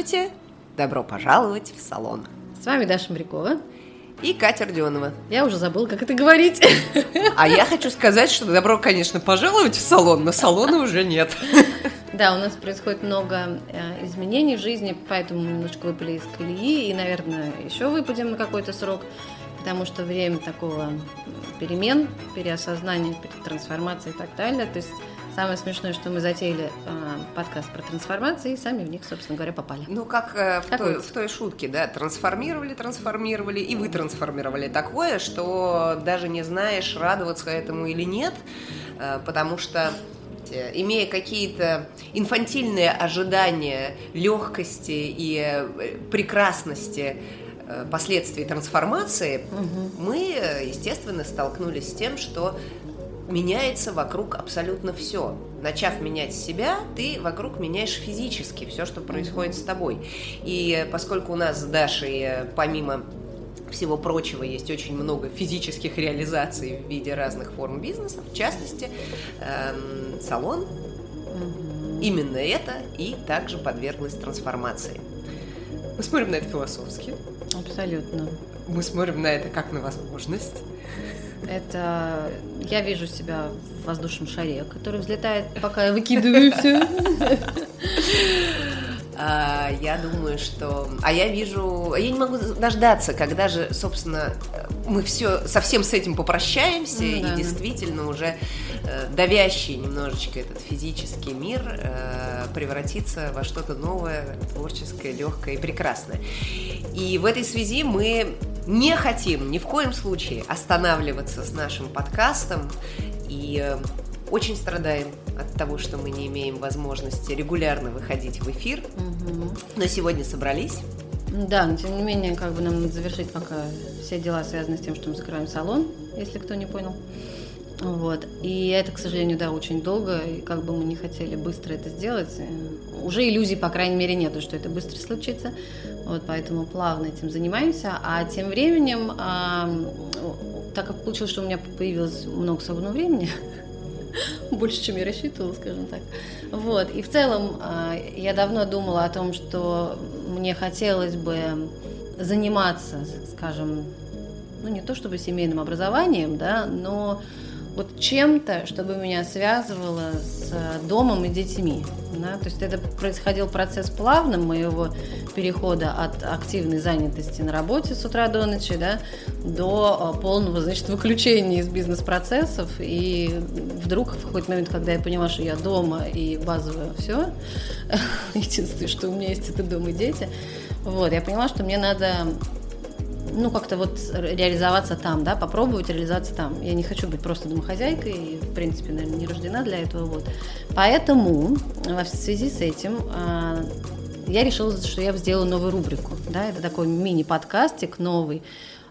Здравствуйте! Добро пожаловать в салон. С вами Даша Мрякова. И Катя Родионова. Я уже забыла, как это говорить. А я хочу сказать, что добро, конечно, пожаловать в салон, но салона уже нет. Да, у нас происходит много э, изменений в жизни, поэтому мы немножко выпали из колеи и, наверное, еще выпадем на какой-то срок, потому что время такого перемен, переосознания, трансформации и так далее. То есть Самое смешное, что мы затеяли э, подкаст про трансформации и сами в них, собственно говоря, попали. Ну, как, э, в, той, в той шутке, да, трансформировали, трансформировали, и вы трансформировали такое, что даже не знаешь, радоваться этому или нет, э, потому что э, имея какие-то инфантильные ожидания легкости и э, прекрасности э, последствий трансформации, угу. мы, естественно, столкнулись с тем, что меняется вокруг абсолютно все. Начав менять себя, ты вокруг меняешь физически все, что происходит с тобой. И поскольку у нас с Дашей, э, помимо всего прочего, есть очень много физических реализаций в виде разных форм бизнеса, в частности, эм, салон, именно это и также подверглось трансформации. Мы смотрим на это философски. Абсолютно. Мы смотрим на это как на возможность. Это я вижу себя в воздушном шаре, который взлетает, пока я выкидываю все. А, я думаю, что... А я вижу... Я не могу дождаться, когда же, собственно, мы все совсем с этим попрощаемся, mm, да, и действительно уже э, давящий немножечко этот физический мир э, превратится во что-то новое, творческое, легкое и прекрасное. И в этой связи мы не хотим ни в коем случае останавливаться с нашим подкастом и э, очень страдаем от того, что мы не имеем возможности регулярно выходить в эфир. Угу. Но сегодня собрались. Да, но тем не менее, как бы нам надо завершить пока все дела, связанные с тем, что мы закрываем салон, если кто не понял. Вот. И это, к сожалению, да, очень долго, и как бы мы не хотели быстро это сделать, э, уже иллюзий, по крайней мере, нету, что это быстро случится. Вот поэтому плавно этим занимаемся. А тем временем, а, так как получилось, что у меня появилось много свободного времени, больше, чем я рассчитывала, скажем так. Вот. И в целом а, я давно думала о том, что мне хотелось бы заниматься, скажем, ну не то чтобы семейным образованием, да, но вот чем-то, чтобы меня связывало с домом и детьми. Да? То есть это происходил процесс плавно моего перехода от активной занятости на работе с утра до ночи да, до а, полного значит, выключения из бизнес-процессов. И вдруг в какой-то момент, когда я поняла, что я дома и базовое все, единственное, что у меня есть, это дом и дети, вот, я поняла, что мне надо ну, как-то вот реализоваться там, да, попробовать реализоваться там. Я не хочу быть просто домохозяйкой, и, в принципе, наверное, не рождена для этого, вот. Поэтому в связи с этим а, я решила, что я сделаю новую рубрику, да, это такой мини-подкастик новый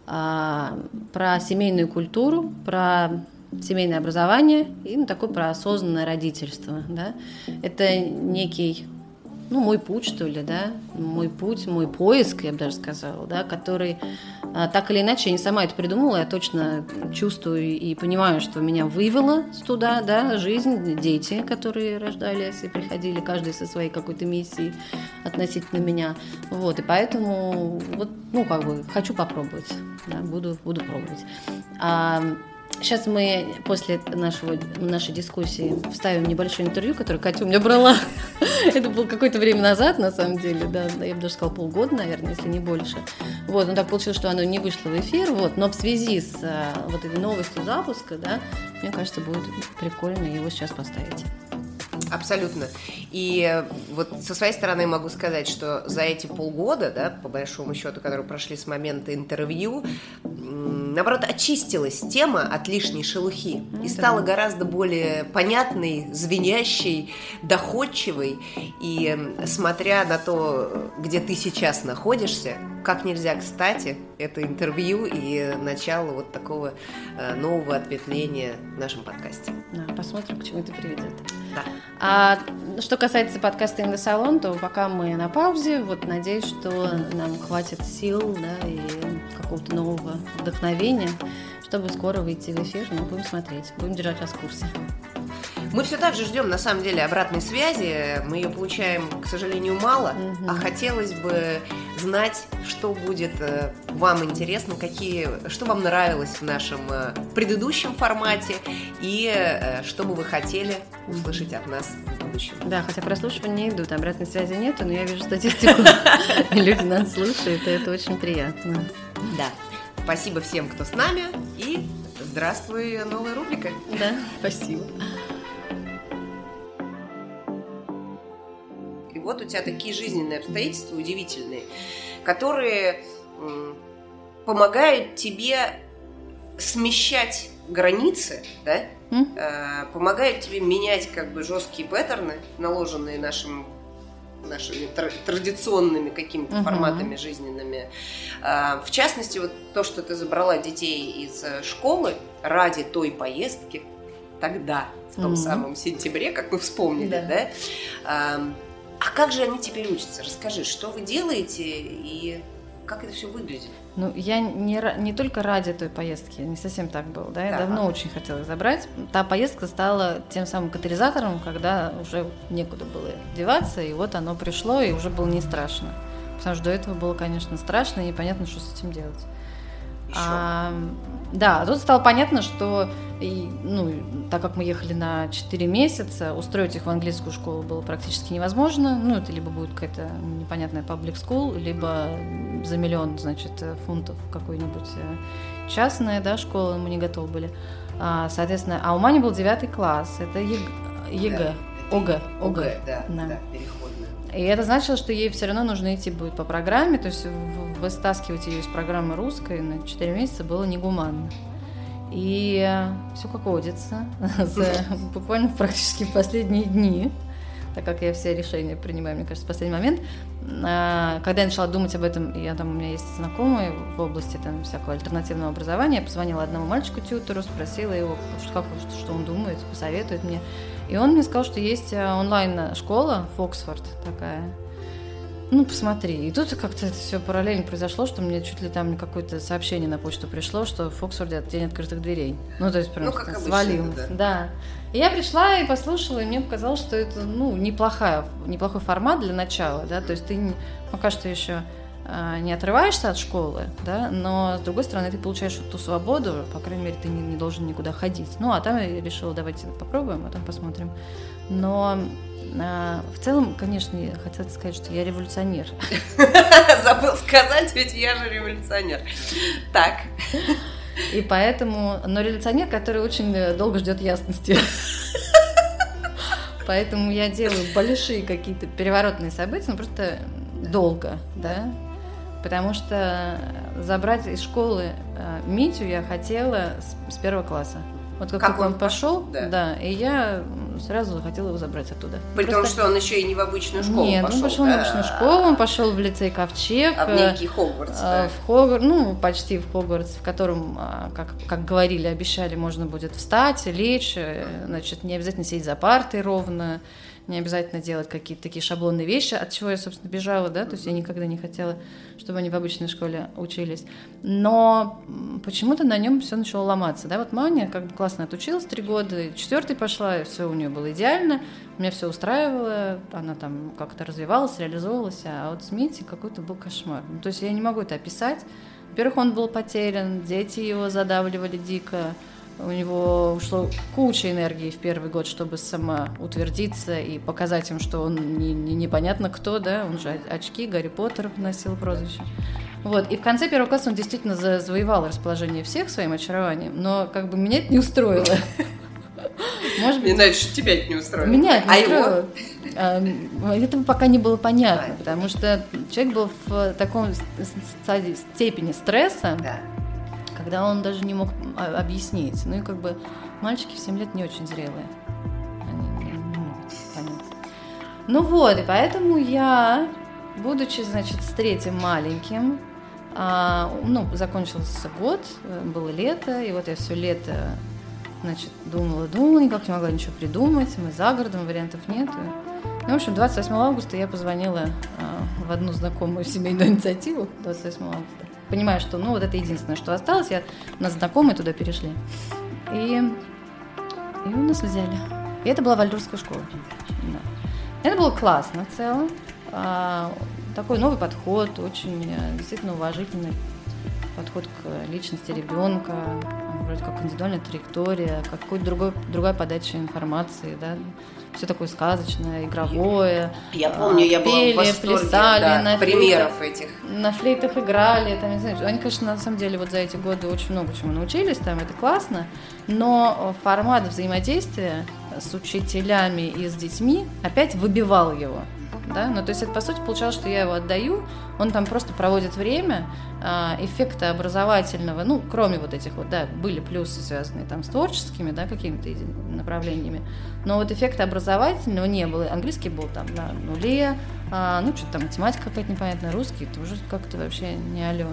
а, про семейную культуру, про семейное образование и ну, такое про осознанное родительство, да. Это некий ну, мой путь, что ли, да, мой путь, мой поиск, я бы даже сказала, да, который а, так или иначе, я не сама это придумала, я точно чувствую и понимаю, что меня вывела туда, да, жизнь, дети, которые рождались и приходили, каждый со своей какой-то миссией относительно меня, вот, и поэтому, вот, ну, как бы, хочу попробовать, да, буду, буду пробовать. А, Сейчас мы после нашего, нашей дискуссии вставим небольшое интервью, которое Катя у меня брала. Это было какое-то время назад, на самом деле, да, я бы даже сказала полгода, наверное, если не больше. Вот, но так получилось, что оно не вышло в эфир, вот, но в связи с а, вот этой новостью запуска, да, мне кажется, будет прикольно его сейчас поставить. Абсолютно. И вот со своей стороны могу сказать, что за эти полгода, да, по большому счету, которые прошли с момента интервью, наоборот, очистилась тема от лишней шелухи и стала гораздо более понятной, звенящей, доходчивой. И смотря на то, где ты сейчас находишься, как нельзя кстати, это интервью и начало вот такого э, нового ответвления в нашем подкасте. Да, посмотрим, к чему это приведет. Да. А что касается подкаста «Инда Салон», то пока мы на паузе, вот надеюсь, что нам хватит сил да, и какого-то нового вдохновения, чтобы скоро выйти в эфир, но будем смотреть, будем держать вас в курсе. Мы все так же ждем, на самом деле, обратной связи. Мы ее получаем, к сожалению, мало. А хотелось бы знать, что будет э, вам интересно, какие, что вам нравилось в нашем э, предыдущем формате и э, что бы вы хотели услышать от нас в будущем. Да, хотя прослушивания идут, обратной связи нету, но я вижу статистику, люди нас слушают, и это очень приятно. Да. Спасибо всем, кто с нами, и здравствуй, новая рубрика. Да, спасибо. И вот у тебя такие жизненные обстоятельства удивительные, которые помогают тебе смещать границы, да, mm? помогают тебе менять как бы жесткие паттерны, наложенные нашим нашими традиционными какими-то uh-huh. форматами жизненными. А, в частности, вот то, что ты забрала детей из э, школы ради той поездки тогда, в том uh-huh. самом сентябре, как мы вспомнили, да? да? А, а как же они теперь учатся? Расскажи, что вы делаете и как это все выглядит? Ну, я не, не только ради той поездки, не совсем так было, да, я да. давно очень хотела их забрать. Та поездка стала тем самым катализатором, когда уже некуда было деваться, и вот оно пришло, и уже было не страшно. Потому что до этого было, конечно, страшно, и непонятно, что с этим делать. А, да, тут стало понятно, что, и, ну, так как мы ехали на 4 месяца, устроить их в английскую школу было практически невозможно. Ну, это либо будет какая-то непонятная public school, либо за миллион, значит, фунтов какой-нибудь э, частная, да, школа, мы не готовы были. А, соответственно, а у Мани был 9 класс, это ЕГЭ, ОГЭ, ОГЭ, да, да, да, переход и это значило, что ей все равно нужно идти будет по программе, то есть выстаскивать ее из программы русской на 4 месяца было негуманно. И все как водится, буквально практически последние дни, так как я все решения принимаю, мне кажется, в последний момент, а, когда я начала думать об этом, я там, у меня есть знакомые в области там, всякого альтернативного образования, я позвонила одному мальчику-тьютору, спросила его, что, что он думает, посоветует мне. И он мне сказал, что есть э, онлайн-школа Фоксфорд такая. Ну, посмотри. И тут как-то это все параллельно произошло, что мне чуть ли там какое-то сообщение на почту пришло, что в Фоксфорде день открытых дверей. Ну, то есть прям ну, как свалилось. Да. да. И я пришла и послушала, и мне показалось, что это, ну, неплохая, неплохой формат для начала, да, то есть ты пока что еще не отрываешься от школы, да, но с другой стороны ты получаешь вот ту свободу, по крайней мере, ты не, не должен никуда ходить. Ну, а там я решила, давайте попробуем, а там посмотрим. Но а, в целом, конечно, я хотела сказать, что я революционер. Забыл сказать, ведь я же революционер. Так. И поэтому, но революционер, который очень долго ждет ясности. Поэтому я делаю большие какие-то переворотные события, но просто долго, да, потому что забрать из школы э, Митю я хотела с, с первого класса. Вот как, как только он, он пошел, да. да, и я сразу захотела его забрать оттуда. При Просто... том, что он еще и не в обычную школу Нет, пошел. он пошел да? в обычную школу, он пошел в лицей Ковчег. А в некий Хогвартс, да? В Хогвартс, ну, почти в Хогвартс, в котором, как, как говорили, обещали, можно будет встать, лечь, э, значит, не обязательно сидеть за партой ровно, не обязательно делать какие-то такие шаблонные вещи, от чего я, собственно, бежала, да, то есть я никогда не хотела, чтобы они в обычной школе учились. Но почему-то на нем все начало ломаться, да, вот Маня как бы классно отучилась три года, четвертый пошла, все у нее было идеально, меня все устраивало, она там как-то развивалась, реализовывалась, а вот с Мити какой-то был кошмар. Ну, то есть я не могу это описать. Во-первых, он был потерян, дети его задавливали дико, у него ушло куча энергии в первый год, чтобы самоутвердиться и показать им, что он не, не, непонятно кто, да, он же очки, Гарри Поттер носил прозвище. Вот, и в конце первого класса он действительно завоевал расположение всех своим очарованием, но как бы меня это не устроило. Может быть... Иначе тебя это не устроило. Меня это не а устроило. Этого пока не было понятно, потому что человек был в таком степени стресса, когда он даже не мог объяснить. Ну и как бы мальчики в 7 лет не очень зрелые. Они не, могут понять. Ну вот, и поэтому я, будучи, значит, с третьим маленьким, а, ну, закончился год, было лето, и вот я все лето, значит, думала, думала, никак не могла ничего придумать, мы за городом, вариантов нет. Ну, в общем, 28 августа я позвонила а, в одну знакомую семейную инициативу, 28 августа, понимаю, что ну вот это единственное, что осталось. Я, у нас знакомые туда перешли. И, и у нас взяли. И это была вальдорфская школа. Да. Это было классно в целом. А, такой новый подход, очень э, действительно уважительный подход к личности ребенка, вроде как индивидуальная траектория, какой-то другой, другая подача информации, да, все такое сказочное, игровое. Я помню, я пели, была в восторге, плясали, да, на примеров флейтах, этих. На флейтах играли, там, не знаю, они, конечно, на самом деле вот за эти годы очень много чему научились, там это классно, но формат взаимодействия с учителями и с детьми опять выбивал его да, ну то есть это по сути получалось, что я его отдаю, он там просто проводит время, а, эффекта образовательного, ну кроме вот этих вот, да, были плюсы связанные там с творческими, да, какими-то направлениями, но вот эффекта образовательного не было, английский был там на нуле, а, ну что-то там математика какая-то непонятная, русский тоже как-то вообще не алё.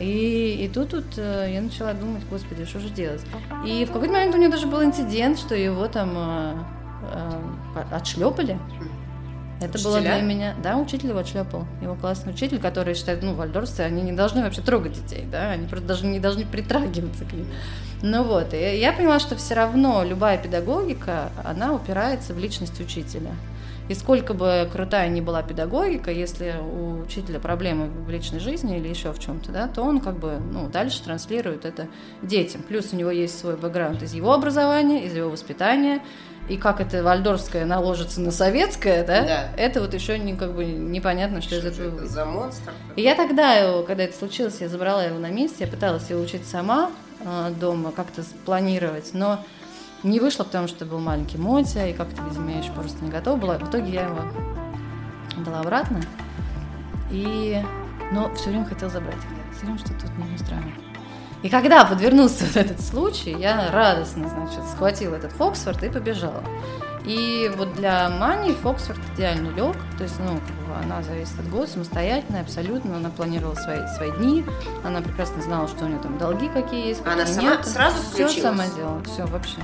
И, и тут, тут э, я начала думать, господи, что же делать. И в какой-то момент у него даже был инцидент, что его там э, э, отшлепали. Это Учителя? было для меня, да, учитель его отшлепал, его классный учитель, который считает, ну, вальдорсы, они не должны вообще трогать детей, да, они просто даже не должны притрагиваться к ним. Ну вот, и я поняла, что все равно любая педагогика, она упирается в личность учителя. И сколько бы крутая ни была педагогика, если у учителя проблемы в личной жизни или еще в чем-то, да, то он как бы ну, дальше транслирует это детям. Плюс у него есть свой бэкграунд из его образования, из его воспитания, и как это вальдорфское наложится на советское, да, да. это вот еще не, как бы непонятно, что, что из этого будет. за монстр? И я тогда, когда это случилось, я забрала его на месте, я пыталась его учить сама э, дома, как-то спланировать, но не вышло, потому что был маленький Мотя, и как-то, видимо, я еще просто не готова была. В итоге я его дала обратно, и... но все время хотел забрать. Все время что-то тут не устраивает. И когда подвернулся вот этот случай, я радостно, значит, схватила этот Фоксфорд и побежала. И вот для Мани Фоксфорд идеально лег, то есть, ну, она зависит от года, самостоятельная абсолютно, она планировала свои, свои дни, она прекрасно знала, что у нее там долги какие есть, Она сама нет. сразу Все сама делала, все вообще.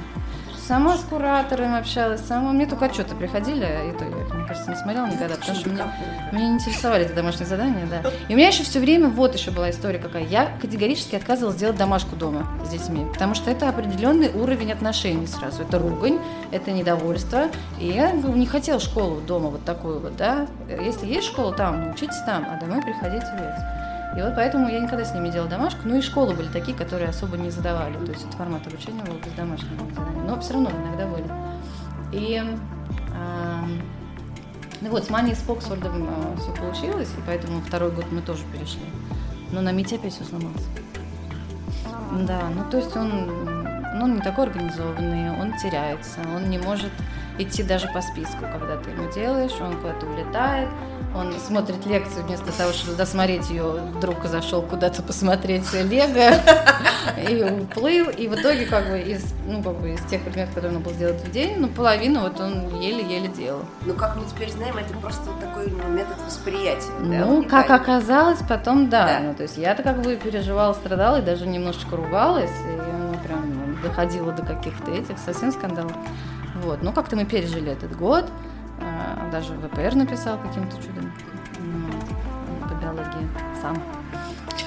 Сама с куратором общалась, сама. Мне только отчеты приходили, и то я, мне кажется, не смотрела никогда, потому что меня, меня не интересовали эти домашние задания, да. И у меня еще все время, вот еще была история какая, я категорически отказывалась делать домашку дома с детьми, потому что это определенный уровень отношений сразу. Это ругань, это недовольство, и я не хотела школу дома вот такую вот, да. Если есть школа там, учитесь там, а домой приходите весь. И вот поэтому я никогда с ними делала домашку. Ну и школы были такие, которые особо не задавали. То есть формат обучения был без домашних заданий. Но все равно иногда были. И а, ну вот, с Маней с Фоксфордом а, все получилось, и поэтому второй год мы тоже перешли. Но на МИТе опять все сломалось. Да, ну то есть он, ну, он не такой организованный, он теряется, он не может идти даже по списку, когда ты ему делаешь, он куда-то улетает, он смотрит лекцию вместо того, чтобы досмотреть ее, вдруг зашел куда-то посмотреть Лего и уплыл. И в итоге как бы из, ну, как бы из тех предметов, которые он был сделать в день, ну, половину вот он еле-еле делал. Ну, как мы теперь знаем, это просто такой ну, метод восприятия. Ну, да, как оказалось, потом да. да. Ну, то есть я-то как бы переживала, страдала и даже немножечко ругалась. И ну, прям ну, доходила до каких-то этих совсем скандалов. Вот. Ну, как-то мы пережили этот год. А, даже ВПР написал каким-то чудом по биологии сам.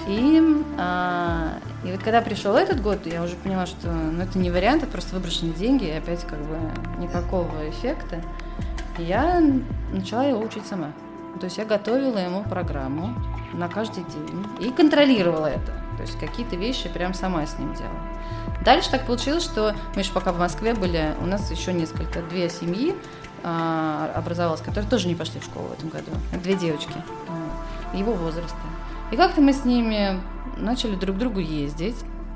И, а, и вот когда пришел этот год, я уже поняла, что ну, это не вариант, это просто выброшенные деньги, и опять как бы никакого эффекта. И я начала его учить сама. То есть я готовила ему программу на каждый день и контролировала это. То есть какие-то вещи прям сама с ним делала. Дальше так получилось, что мы еще пока в Москве были, у нас еще несколько, две семьи а, образовалось, которые тоже не пошли в школу в этом году. Две девочки его возраста. И как-то мы с ними начали друг к другу ездить.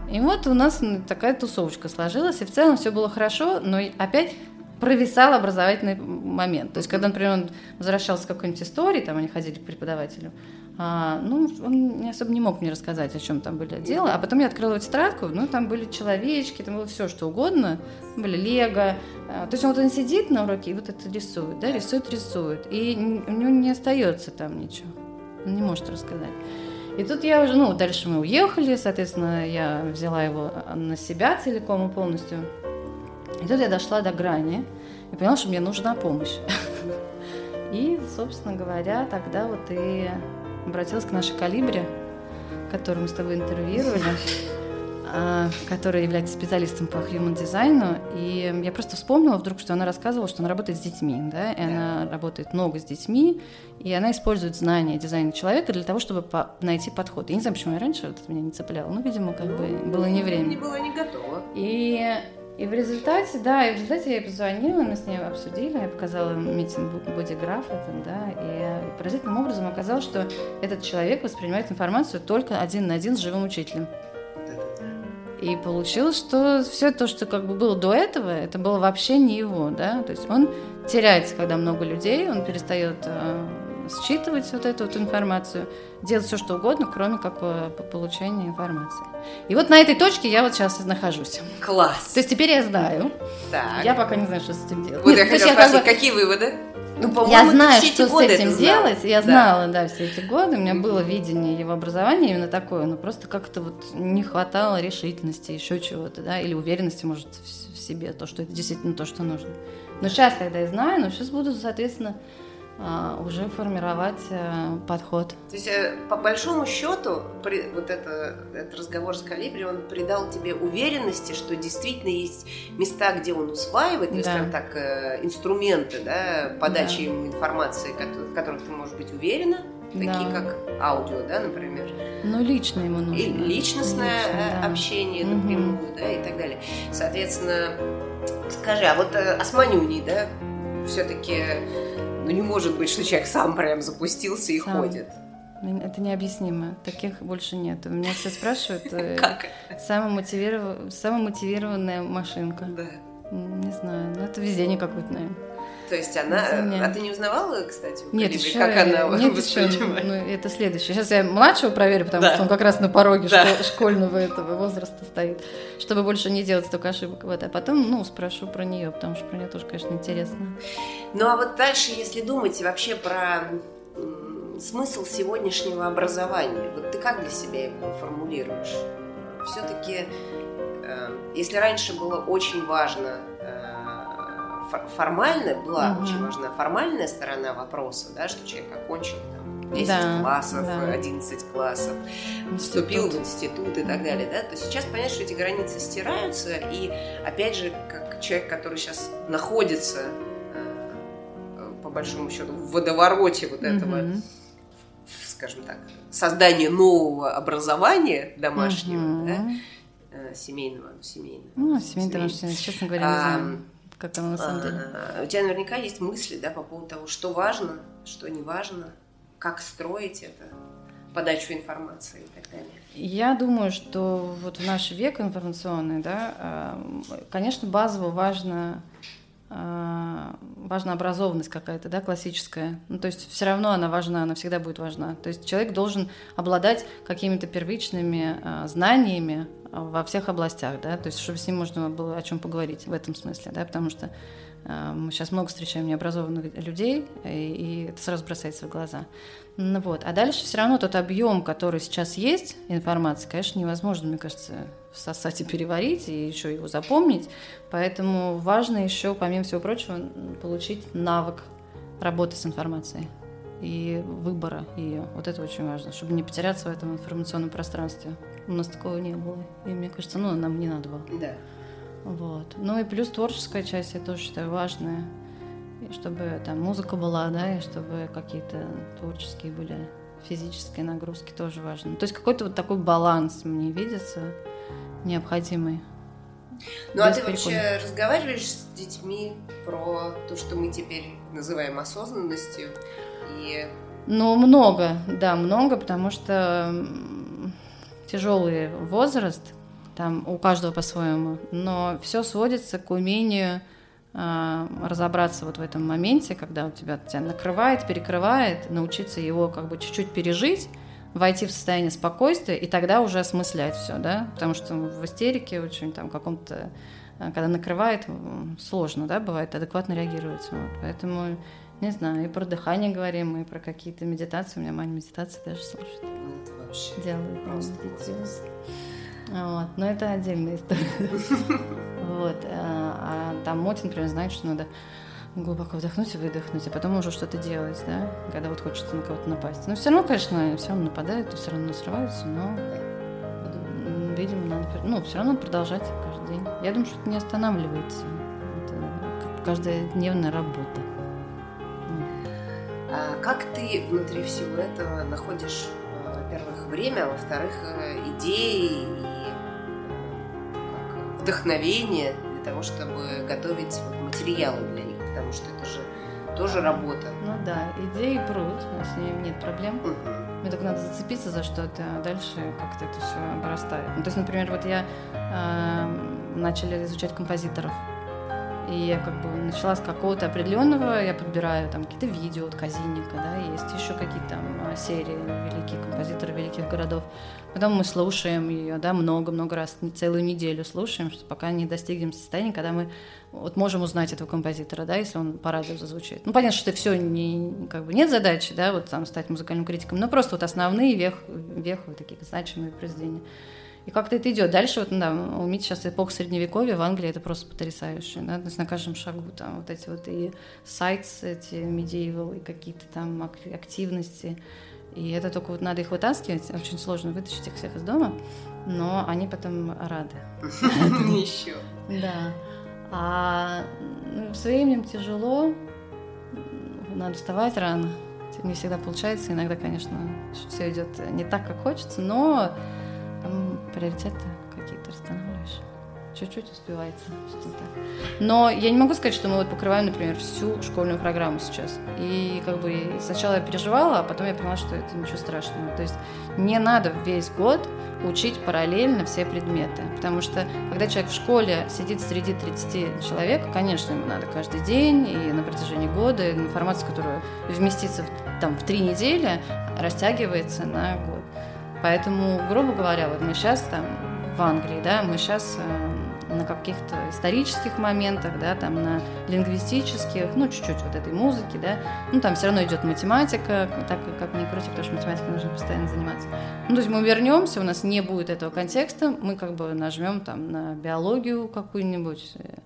И вот у нас такая тусовочка сложилась, и в целом все было хорошо, но опять провисал образовательный момент. То есть, когда, например, он возвращался с какой-нибудь истории, там они ходили к преподавателю, а, ну, он особо не мог мне рассказать, о чем там были дела. А потом я открыла тетрадку, ну, там были человечки, там было все, что угодно. Были лего. А, то есть он вот он сидит на уроке и вот это рисует, да, рисует, рисует. И у него не остается там ничего. Он не может рассказать. И тут я уже, ну, дальше мы уехали, соответственно, я взяла его на себя целиком и полностью. И тут я дошла до грани и поняла, что мне нужна помощь. И, собственно говоря, тогда вот и обратилась к нашей калибре, которую мы с тобой интервьюировали. а, которая является специалистом по human дизайну, и я просто вспомнила вдруг, что она рассказывала, что она работает с детьми, да, и она работает много с детьми, и она использует знания дизайна человека для того, чтобы по найти подход. Я не знаю, почему я раньше это меня не цепляло, ну, видимо, как бы было не время. Не было не готово. И и в результате, да, и в результате я ей позвонила, мы с ней обсудили, я показала митинг бодиграф это, да, и поразительным образом оказалось, что этот человек воспринимает информацию только один на один с живым учителем. И получилось, что все то, что как бы было до этого, это было вообще не его, да, то есть он теряется, когда много людей, он перестает э, считывать вот эту вот информацию, делать все, что угодно, кроме как э, получения информации. И вот на этой точке я вот сейчас нахожусь. Класс. То есть теперь я знаю. Так. Я пока не знаю, что с этим делать. Вот Нет, я хотела я спросить, бы- какие выводы? Ну, Я по-моему, ты знаю, что с этим делать. Я Да. знала, да, все эти годы. У меня было видение его образования именно такое, но просто как-то вот не хватало решительности, еще чего-то, да, или уверенности, может, в себе, то, что это действительно то, что нужно. Но сейчас, когда я знаю, ну, сейчас буду, соответственно, уже формировать э, подход. То есть, э, по большому счету, при- вот это, этот разговор с Калибри, он придал тебе уверенности, что действительно есть места, где он усваивает, ну, Да. скажем так, э, инструменты да, подачи Да. ему информации, в которых ты можешь быть уверена, такие Да. как аудио, да, например, Ну, лично ему нужно. и личностное Лично, да. общение напрямую, да, и так далее. Соответственно, скажи, а вот Османюний, да, все-таки, ну не может быть, что человек сам прям запустился и Сам. ходит. Это необъяснимо. Таких больше нет. У меня все спрашивают, э, Как? самая, мотивиров- самая мотивированная машинка. Да. Не знаю, ну это везение какое-то, наверное. То есть она... Извини. А ты не узнавала, кстати, у Нет, Калибри, еще, как она нет, еще, ну, это следующее. Сейчас я младшего проверю, потому Да. что он как раз на пороге Да. шко- школьного этого возраста стоит, чтобы больше не делать столько ошибок. Вот. А потом, ну, спрошу про нее, потому что про нее тоже, конечно, интересно. Ну а вот дальше, если думать вообще про смысл сегодняшнего образования, вот ты как для себя его формулируешь? Все-таки, если раньше было очень важно э, формально, была Мгм. очень важна формальная сторона вопроса, да, что человек окончил там, 10 Да, классов, да. 11 классов, вступил в Институт. институт и так далее, да, то сейчас понятно, что эти границы стираются, и опять же, как человек, который сейчас находится, э, по большому счету, в водовороте вот этого, Мгм. скажем так, создания нового образования домашнего, Мгм. да, э, семейного, ну, семейного. Ну, домашний, честно говоря, не знаю, как оно на самом деле. А, У тебя наверняка есть мысли, да, по поводу того, что важно, что не важно, как строить это, подачу информации и так далее. Я думаю, что вот в наш век информационный, да, а, конечно, базово важно важна образованность какая-то, да, классическая. Ну, то есть все равно она важна, она всегда будет важна. То есть человек должен обладать какими-то первичными а, знаниями а, во всех областях, да, то есть чтобы с ним можно было о чем поговорить в этом смысле, да, потому что а, мы сейчас много встречаем необразованных людей, и, и это сразу бросается в глаза. Ну вот. А дальше все равно тот объем, который сейчас есть, информации, конечно, невозможно, мне кажется, всосать и переварить, и еще его запомнить. Поэтому важно еще, помимо всего прочего, получить навык работы с информацией и выбора ее. Вот это очень важно, чтобы не потеряться в этом информационном пространстве. У нас такого не было. И мне кажется, ну, нам не надо было. Да. Вот. Ну и плюс творческая часть, я тоже считаю важная. И чтобы там музыка была, да, и чтобы какие-то творческие были физические нагрузки тоже важно. То есть какой-то вот такой баланс мне видится необходимый. Ну а ты перекура. вообще разговариваешь с детьми про то, что мы теперь называем осознанностью? И Ну, много, да, много, потому что тяжелый возраст, там у каждого по-своему, но все сводится к умению а, разобраться вот в этом моменте, когда у тебя тебя накрывает, перекрывает, научиться его как бы чуть-чуть пережить, войти в состояние спокойствия и тогда уже осмыслять все, да, потому что в истерике очень там каком-то, а, когда накрывает, сложно, да, бывает адекватно реагировать, вот. поэтому не знаю, и про дыхание говорим, и про какие-то медитации. У меня мать медитации даже слушает. ну, это вообще Делает просто. Вот. Но это отдельная история. Вот. А а там Мотин, например, знает, что надо глубоко вдохнуть и выдохнуть, а потом уже что-то делать, да, когда вот хочется на кого-то напасть. Но все равно, конечно, все равно нападают, все равно срываются, но видимо, надо, ну, все равно продолжать каждый день. Я думаю, что это не останавливается. Это каждодневная работа. А как ты внутри всего этого находишь, э, во-первых, время, а во-вторых, э, идеи и как, вдохновение для того, чтобы готовить материалы для потому что это же тоже работа. Ну да, идеи прут, с ними нет проблем. Угу. Мне только надо зацепиться за что-то, а дальше как-то это все обрастает. Ну, то есть, например, вот я э, начали изучать композиторов. И я как бы начала с какого-то определенного, я подбираю там какие-то видео от Казинника, да, есть еще какие-то там а, серии великие композиторы великих городов. Потом мы слушаем ее, да, много-много раз, целую неделю слушаем, что пока не достигнем состояния, когда мы вот можем узнать этого композитора, да, если он по радио зазвучит. Ну, понятно, что это все не, как бы нет задачи, да, вот там стать музыкальным критиком, но просто вот основные вех, веховые такие значимые произведения. И как-то это идет. Дальше вот, да, у Мити сейчас эпоха средневековья в Англии, это просто потрясающе, да, то есть на каждом шагу там вот эти вот и сайтс, эти medieval, и какие-то там активности, и это только вот надо их вытаскивать, очень сложно вытащить их всех из дома, но они потом рады. Еще. Да. А ну, с временем тяжело, надо вставать рано. Не всегда получается, иногда, конечно, все идет не так, как хочется, но приоритеты какие-то расстанавливаешь. Чуть-чуть успевается что-то. Но я не могу сказать, что мы вот покрываем, например, всю школьную программу сейчас. И как бы сначала я переживала, а потом я поняла, что это ничего страшного. То есть не надо весь год учить параллельно все предметы. Потому что когда человек в школе сидит среди 30 человек, конечно, ему надо каждый день и на протяжении года информация, которая вместится в, там, в три недели, растягивается на год. Поэтому, грубо говоря, вот мы сейчас там в Англии, да, мы сейчас э, на каких-то исторических моментах, да, там на лингвистических, ну, чуть-чуть вот этой музыки, да, ну, там все равно идет математика, так как ни крути, потому что математикой нужно постоянно заниматься. Ну, то есть мы вернемся, у нас не будет этого контекста, мы как бы нажмем там на биологию какую-нибудь, э,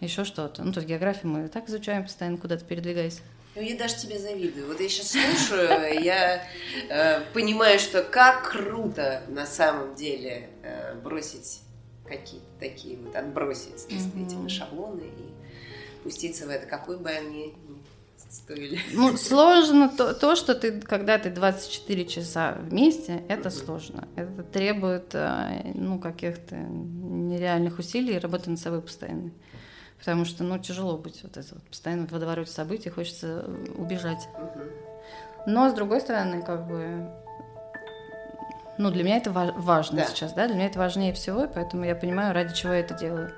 еще что-то. Ну, то есть географию мы так изучаем постоянно, куда-то передвигаясь. Ну, я даже тебе завидую. Вот я сейчас слушаю, я э, понимаю, что как круто на самом деле э, бросить какие-то такие вот, отбросить действительно mm-hmm. шаблоны и пуститься в это, какой бы они стоили. Ну, сложно то, то, что ты, когда ты 24 часа вместе, это mm-hmm. сложно. Это требует, э, ну, каких-то нереальных усилий и работы над собой постоянно. Потому что, ну, тяжело быть вот это вот, постоянно в водовороте событий, хочется э, убежать. Но, с другой стороны, как бы, ну, для меня это важно да. сейчас, да, для меня это важнее всего, поэтому я понимаю, ради чего я это делаю.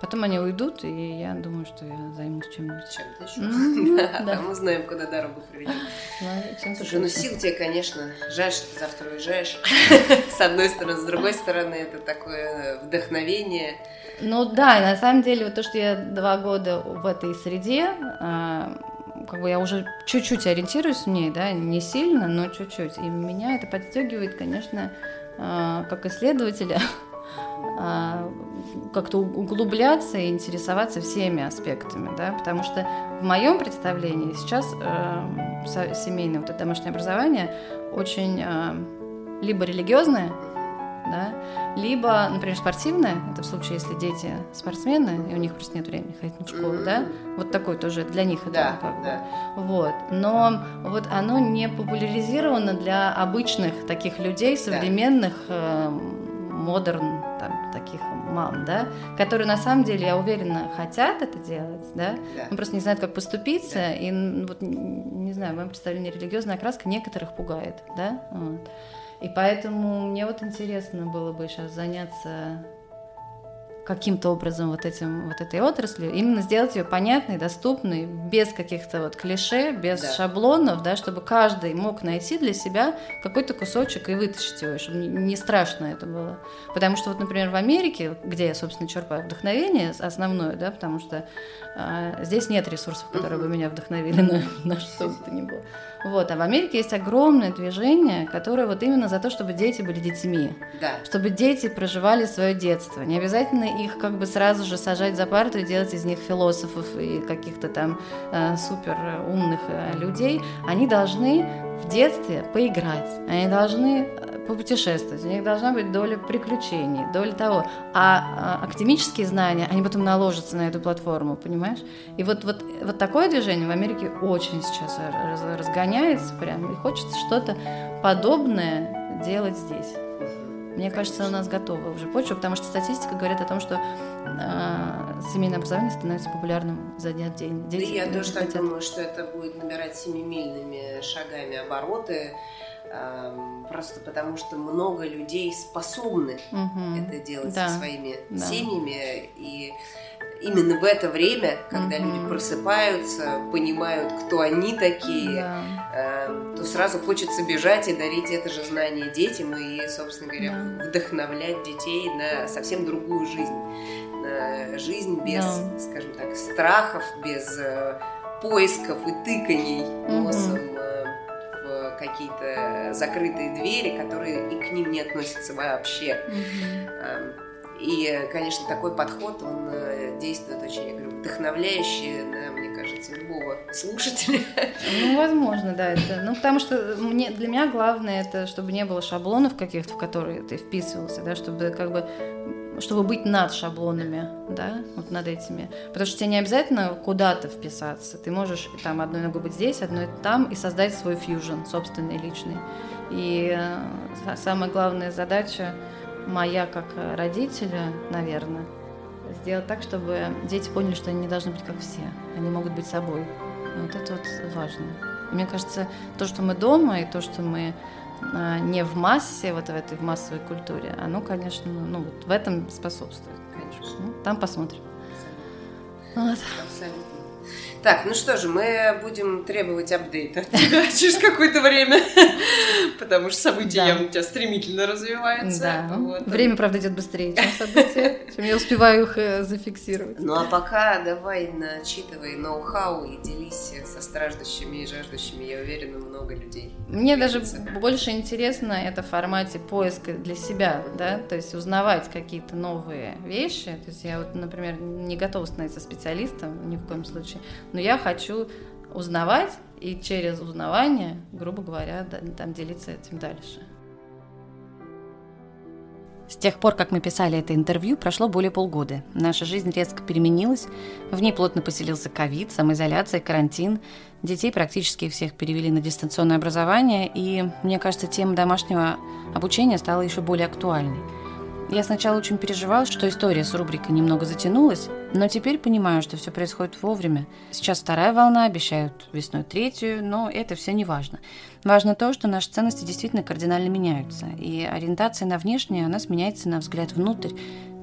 Потом они уйдут, и я думаю, что я займусь чем-нибудь. Чем-то еще. Да, мы знаем, куда дорогу приведем. Слушай, ну сил тебе, конечно. Жаль, что ты завтра уезжаешь. С одной стороны, с другой стороны, это такое вдохновение. Ну да, на самом деле, вот то, что я два года в этой среде, а, как бы я уже чуть-чуть ориентируюсь в ней, да, не сильно, но чуть-чуть. И меня это подстегивает, конечно, а, как исследователя, как-то углубляться и интересоваться всеми аспектами, да, потому что в моем представлении сейчас э, семейное вот это домашнее образование очень э, либо религиозное, да, либо, например, спортивное, это в случае, если дети спортсмены, и у них просто нет времени ходить в школу, mm-hmm. да, вот такой тоже для них это да, как да. вот, но вот оно не популяризировано для обычных таких людей, современных, э, модерн, там, таких мам, да, которые на самом деле, я уверена, хотят это делать, да, да. но просто не знают, как поступиться, да. и вот, не знаю, в моем представлении религиозная окраска некоторых пугает, да, вот. И поэтому мне вот интересно было бы сейчас заняться каким-то образом вот этим вот этой отраслью, именно сделать ее понятной, доступной, без каких-то вот клише, без да. шаблонов, да, чтобы каждый мог найти для себя какой-то кусочек и вытащить его, чтобы не страшно это было. Потому что вот, например, в Америке, где я, собственно, черпаю вдохновение основное, да, потому что а, здесь нет ресурсов, которые бы меня вдохновили на, на что бы то ни было. Вот, а в Америке есть огромное движение, которое вот именно за то, чтобы дети были детьми. Да. Чтобы дети проживали свое детство. Не обязательно их как бы сразу же сажать за парту и делать из них философов и каких-то там э, супер умных э, людей. Они должны в детстве поиграть, они должны попутешествовать, у них должна быть доля приключений, доля того. А, а академические знания, они потом наложатся на эту платформу, понимаешь? И вот, вот, вот такое движение в Америке очень сейчас разгоняется прям, и хочется что-то подобное делать здесь. Мне кажется, у нас готова уже почва, потому что статистика говорит о том, что э, семейное образование становится популярным за дня в день. Дети да я тоже так думаю, что это будет набирать семимильными шагами обороты. Просто потому что много людей способны угу. это делать да. со своими да. семьями. И именно в это время, когда угу. люди просыпаются, понимают, кто они такие, да. То сразу хочется бежать и дарить это же знание детям и, собственно говоря, да. вдохновлять детей на совсем другую жизнь. На жизнь без, да. скажем так, страхов, без э, поисков и тыканий носом. Угу какие-то закрытые двери, которые и к ним не относятся вообще. Mm-hmm. И, конечно, такой подход, он э, действует очень, я говорю, вдохновляюще на, мне кажется, любого слушателя. Ну, возможно, да. Это, ну, потому что мне, для меня главное, это чтобы не было шаблонов каких-то, в которые ты вписывался, да, чтобы как бы чтобы быть над шаблонами, да, вот над этими. Потому что тебе не обязательно куда-то вписаться. Ты можешь там одной ногой быть здесь, одной там и создать свой фьюжн, собственный, личный. И э, самая главная задача моя как родителя, наверное, сделать так, чтобы дети поняли, что они не должны быть как все. Они могут быть собой. Вот это вот важно. И мне кажется, то, что мы дома, и то, что мы а, не в массе, вот в этой в массовой культуре, оно, конечно, ну, вот в этом способствует, конечно. Ну, там посмотрим. Вот. Абсолютно. Так, ну что же, мы будем требовать апдейта через какое-то время, потому что события у тебя стремительно развиваются. Время, правда, идет быстрее, чем события, чем я успеваю их э, зафиксировать. Ну а пока давай начитывай ноу-хау и делись со страждущими и жаждущими, я уверена, много людей. Мне даже больше интересно это в формате поиска для себя, да, то есть узнавать какие-то новые вещи. То есть я вот, например, не готова становиться специалистом ни в коем случае, но я хочу узнавать и через узнавание, грубо говоря, там делиться этим дальше. С тех пор, как мы писали это интервью, прошло более полгода. Наша жизнь резко переменилась. В ней плотно поселился ковид, самоизоляция, карантин. Детей практически всех перевели на дистанционное образование, и, мне кажется, тема домашнего обучения стала еще более актуальной. Я сначала очень переживала, что история с рубрикой немного затянулась, но теперь понимаю, что все происходит вовремя. Сейчас вторая волна, обещают весной третью, но это все не важно. Важно то, что наши ценности действительно кардинально меняются, и ориентация на внешнее, она сменяется на взгляд внутрь.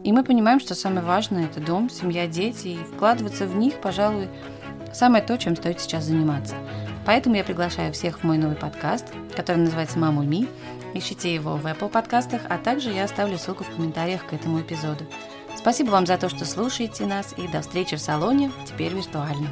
И мы понимаем, что самое важное – это дом, семья, дети, и вкладываться в них, пожалуй, самое то, чем стоит сейчас заниматься. Поэтому я приглашаю всех в мой новый подкаст, который называется «Маму Ми», Ищите его в Apple подкастах, а также я оставлю ссылку в комментариях к этому эпизоду. Спасибо вам за то, что слушаете нас, и до встречи в салоне, теперь виртуально.